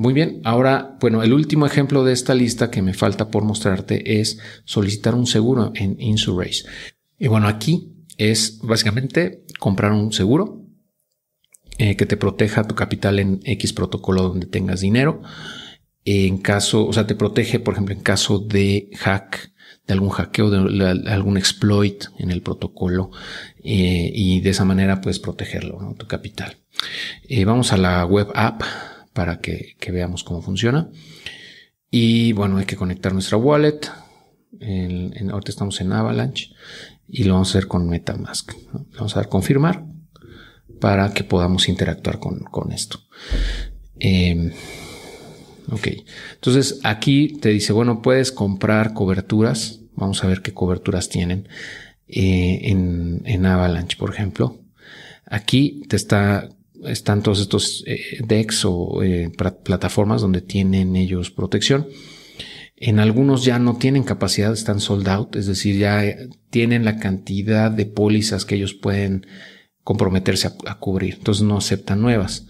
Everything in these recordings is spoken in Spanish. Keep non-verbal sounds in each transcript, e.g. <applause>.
Muy bien, ahora, bueno, el último ejemplo de esta lista que me falta por mostrarte es solicitar un seguro en Insurace. Y bueno, aquí es básicamente comprar un seguro eh, que te proteja tu capital en X protocolo donde tengas dinero. En caso, o sea, te protege, por ejemplo, en caso de hack, de algún hackeo, de, algún exploit en el protocolo eh, y de esa manera puedes protegerlo, tu capital. Eh, vamos a la web app para que, veamos cómo funciona. Y bueno, hay que conectar nuestra wallet. En, ahorita estamos en Avalanche y lo vamos a hacer con Metamask. Vamos a dar confirmar para que podamos interactuar con, esto. Em, ok, entonces aquí te dice, bueno, puedes comprar coberturas. Vamos a ver qué coberturas tienen eh, en, en Avalanche, por ejemplo. Aquí te está están todos estos eh, decks o eh, plataformas donde tienen ellos protección. En algunos ya no tienen capacidad, están sold out, es decir, ya eh, tienen la cantidad de pólizas que ellos pueden comprometerse a, cubrir. Entonces no aceptan nuevas.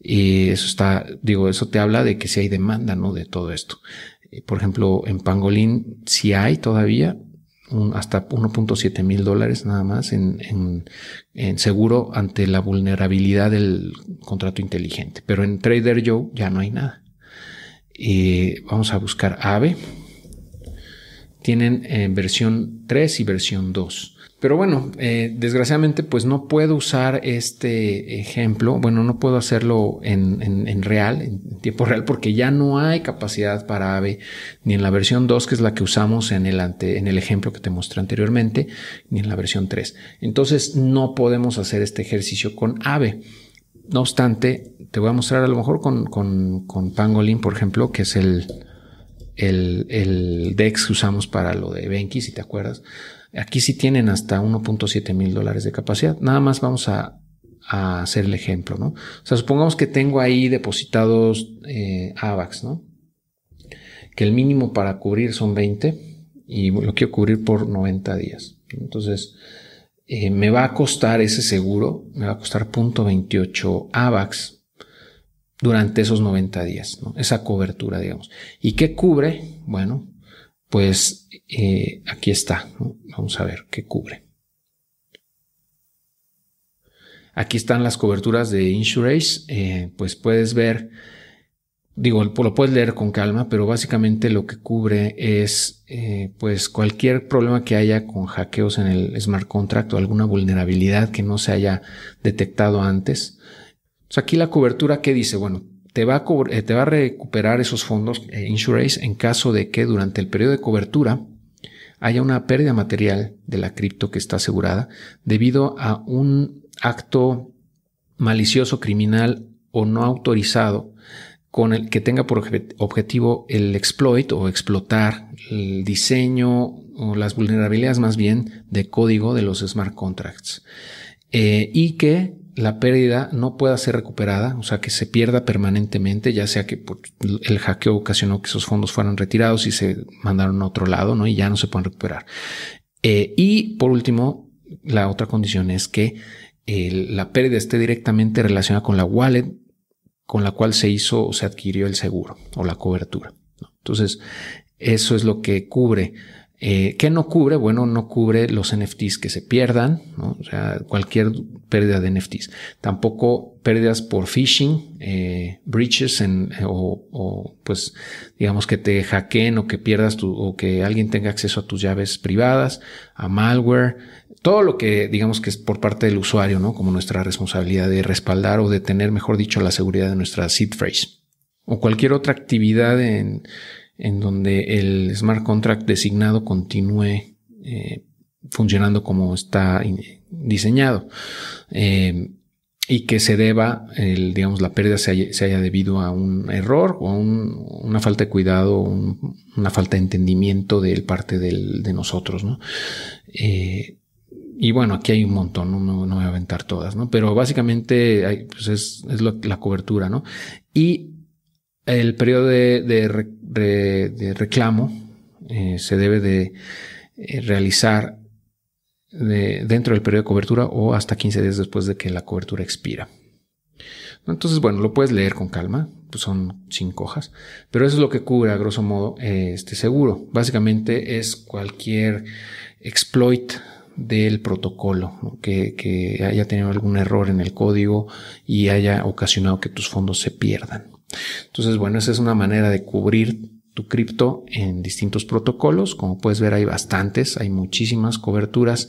Y eso está, digo, eso te habla de que si hay demanda, ¿no? De todo esto. Por ejemplo, en Pangolin si hay todavía, hasta 1.7 mil dólares nada más en, seguro ante la vulnerabilidad del contrato inteligente. Pero en Trader Joe ya no hay nada. y vamos a buscar AVE. Tienen eh, versión 3 y versión 2. Pero bueno, eh, desgraciadamente pues no puedo usar este ejemplo, bueno, no puedo hacerlo en, en, real, en tiempo real, porque ya no hay capacidad para AVE ni en la versión 2, que es la que usamos en el, ante, en el ejemplo que te mostré anteriormente, ni en la versión 3. Entonces no podemos hacer este ejercicio con AVE. No obstante, te voy a mostrar a lo mejor con, con, con Pangolin, por ejemplo, que es el, el, el DEX que usamos para lo de Benki, si te acuerdas. Aquí sí tienen hasta 1.7 mil dólares de capacidad. Nada más vamos a, hacer el ejemplo, ¿no? O sea, supongamos que tengo ahí depositados eh, AVAX, ¿no? Que el mínimo para cubrir son 20 y lo quiero cubrir por 90 días. Entonces, eh, me va a costar ese seguro, me va a costar 0.28 AVAX durante esos 90 días. Esa cobertura, digamos. ¿Y qué cubre? Bueno, pues eh, aquí está. Vamos a ver qué cubre. Aquí están las coberturas de Insurace. Eh, pues puedes ver, digo, lo puedes leer con calma, pero básicamente lo que cubre es eh, pues cualquier problema que haya con hackeos en el smart contract o alguna vulnerabilidad que no se haya detectado antes. Aquí la cobertura que dice, bueno, te va a, eh, te va a recuperar esos fondos eh, Insurace en caso de que durante el periodo de cobertura haya una pérdida material de la cripto que está asegurada debido a un acto malicioso, criminal o no autorizado con el que tenga por objetivo el exploit o explotar el diseño o las vulnerabilidades más bien de código de los smart contracts. Eh, y que la pérdida no pueda ser recuperada, o sea, que se pierda permanentemente, ya sea que el hackeo ocasionó que esos fondos fueran retirados y se mandaron a otro lado, ¿no? Y ya no se pueden recuperar. Eh, y por último, la otra condición es que la pérdida esté directamente relacionada con la wallet con la cual se hizo o se adquirió el seguro o la cobertura. Entonces, eso es lo que cubre eh, ¿Qué no cubre? Bueno, no cubre los NFTs que se pierdan, o sea, cualquier pérdida de NFTs. Tampoco pérdidas por phishing, eh, breaches en, o, pues digamos que te hackeen o que pierdas tu, o que alguien tenga acceso a tus llaves privadas, a malware, todo lo que digamos que es por parte del usuario, ¿no? Como nuestra responsabilidad de respaldar o de tener, mejor dicho, la seguridad de nuestra seed phrase o cualquier otra actividad en en donde el smart contract designado continúe eh, funcionando como está diseñado eh, y que se deba, el, digamos, la pérdida se haya, debido a un error o a una falta de cuidado, una falta de entendimiento de parte de nosotros, ¿no? Eh, y bueno, aquí hay un montón, no, no, voy a aventar todas, ¿no? Pero básicamente pues es, es la cobertura, ¿no? Y el periodo de, reclamo eh, se debe de eh, realizar dentro del periodo de cobertura o hasta 15 días después de que la cobertura expira. Entonces, bueno, lo puedes leer con calma, pues son cinco hojas, pero eso es lo que cubre a grosso modo este seguro. Básicamente es cualquier exploit del protocolo, que, haya tenido algún error en el código y haya ocasionado que tus fondos se pierdan. Entonces, bueno, esa es una manera de cubrir tu cripto en distintos protocolos. Como puedes ver, hay bastantes, hay muchísimas coberturas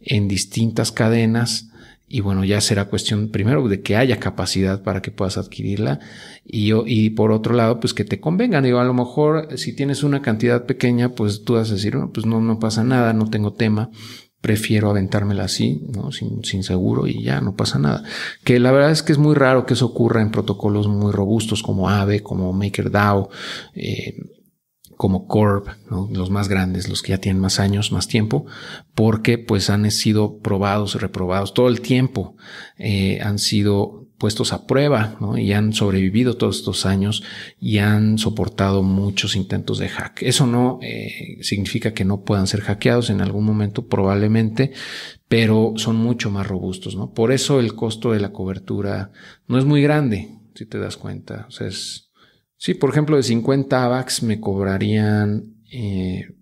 en distintas cadenas y bueno, ya será cuestión primero de que haya capacidad para que puedas adquirirla y, y por otro lado, pues que te convengan. Digo, a lo mejor si tienes una cantidad pequeña, pues tú vas a decir, pues no, no pasa nada, no tengo tema. Prefiero aventármela así. Sin, sin seguro y ya no pasa nada. Que la verdad es que es muy raro que eso ocurra en protocolos muy robustos como AVE, como MakerDAO, eh, como Corp, los más grandes, los que ya tienen más años, más tiempo, porque pues han sido probados reprobados todo el tiempo, eh, han sido puestos a prueba y han sobrevivido todos estos años y han soportado muchos intentos de hack. Eso no eh, significa que no puedan ser hackeados en algún momento, probablemente, pero son mucho más robustos. ¿no? Por eso el costo de la cobertura no es muy grande, si te das cuenta. O sea, es, Sí, por ejemplo, de 50 AVAX me cobrarían, eh,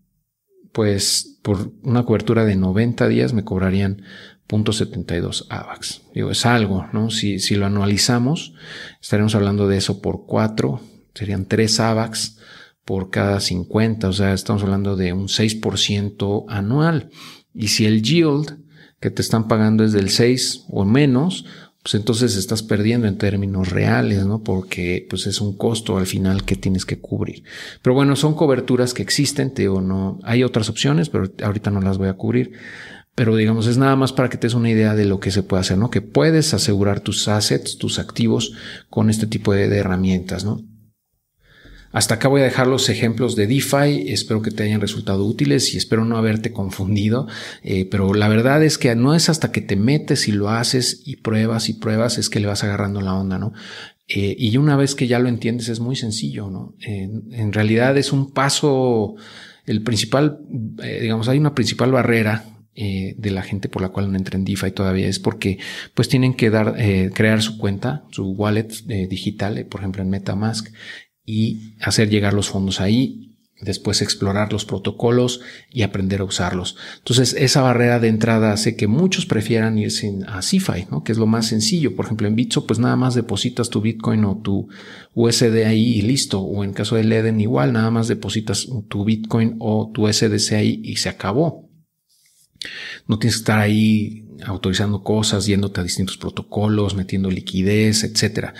pues por una cobertura de 90 días me cobrarían 0.72 AVAX. Digo, es algo, ¿no? Si, si lo anualizamos, estaremos hablando de eso por 4, serían 3 AVAX por cada 50, o sea, estamos hablando de un 6% anual. Y si el yield que te están pagando es del 6 o menos, pues entonces estás perdiendo en términos reales, ¿no? Porque pues es un costo al final que tienes que cubrir. Pero bueno, son coberturas que existen, te digo, no, hay otras opciones, pero ahorita no las voy a cubrir. Pero digamos, es nada más para que te des una idea de lo que se puede hacer, ¿no? Que puedes asegurar tus assets, tus activos con este tipo de, herramientas, ¿no? Hasta acá voy a dejar los ejemplos de DeFi. Espero que te hayan resultado útiles y espero no haberte <laughs> confundido. Eh, pero la verdad es que no es hasta que te metes y lo haces y pruebas y pruebas es que le vas agarrando la onda, ¿no? Eh, y una vez que ya lo entiendes es muy sencillo, ¿no? en realidad es un paso, el principal, eh, digamos, hay una principal barrera de la gente por la cual no entra en DeFi todavía es porque pues tienen que dar, crear su cuenta, su wallet digital, por ejemplo en MetaMask, y hacer llegar los fondos ahí, después explorar los protocolos y aprender a usarlos. Entonces, esa barrera de entrada hace que muchos prefieran irse a CeFi, ¿no? que es lo más sencillo. Por ejemplo, en Bitso, pues nada más depositas tu Bitcoin o tu USD ahí y listo. O en caso de Leden, igual, nada más depositas tu Bitcoin o tu USDC ahí y se acabó. No tienes que estar ahí autorizando cosas, yéndote a distintos protocolos, metiendo liquidez, etcétera.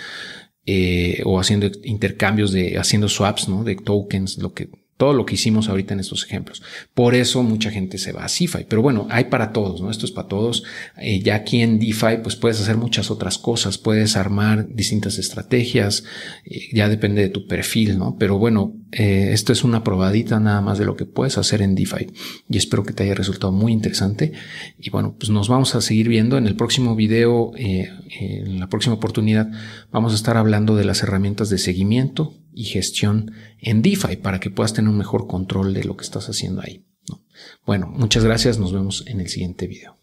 Eh, o haciendo intercambios de, haciendo swaps, ¿no? De tokens, lo que, todo lo que hicimos ahorita en estos ejemplos. Por eso mucha gente se va a CeFi. Pero bueno, hay para todos, ¿no? Esto es para todos. Eh, ya aquí en DeFi, pues puedes hacer muchas otras cosas. Puedes armar distintas estrategias. Eh, ya depende de tu perfil, ¿no? Pero bueno, eh, esto es una probadita nada más de lo que puedes hacer en DeFi y espero que te haya resultado muy interesante. Y bueno, pues nos vamos a seguir viendo en el próximo video, en la próxima oportunidad, vamos a estar hablando de las herramientas de seguimiento y gestión en DeFi para que puedas tener un mejor control de lo que estás haciendo ahí. Bueno, muchas gracias, nos vemos en el siguiente video.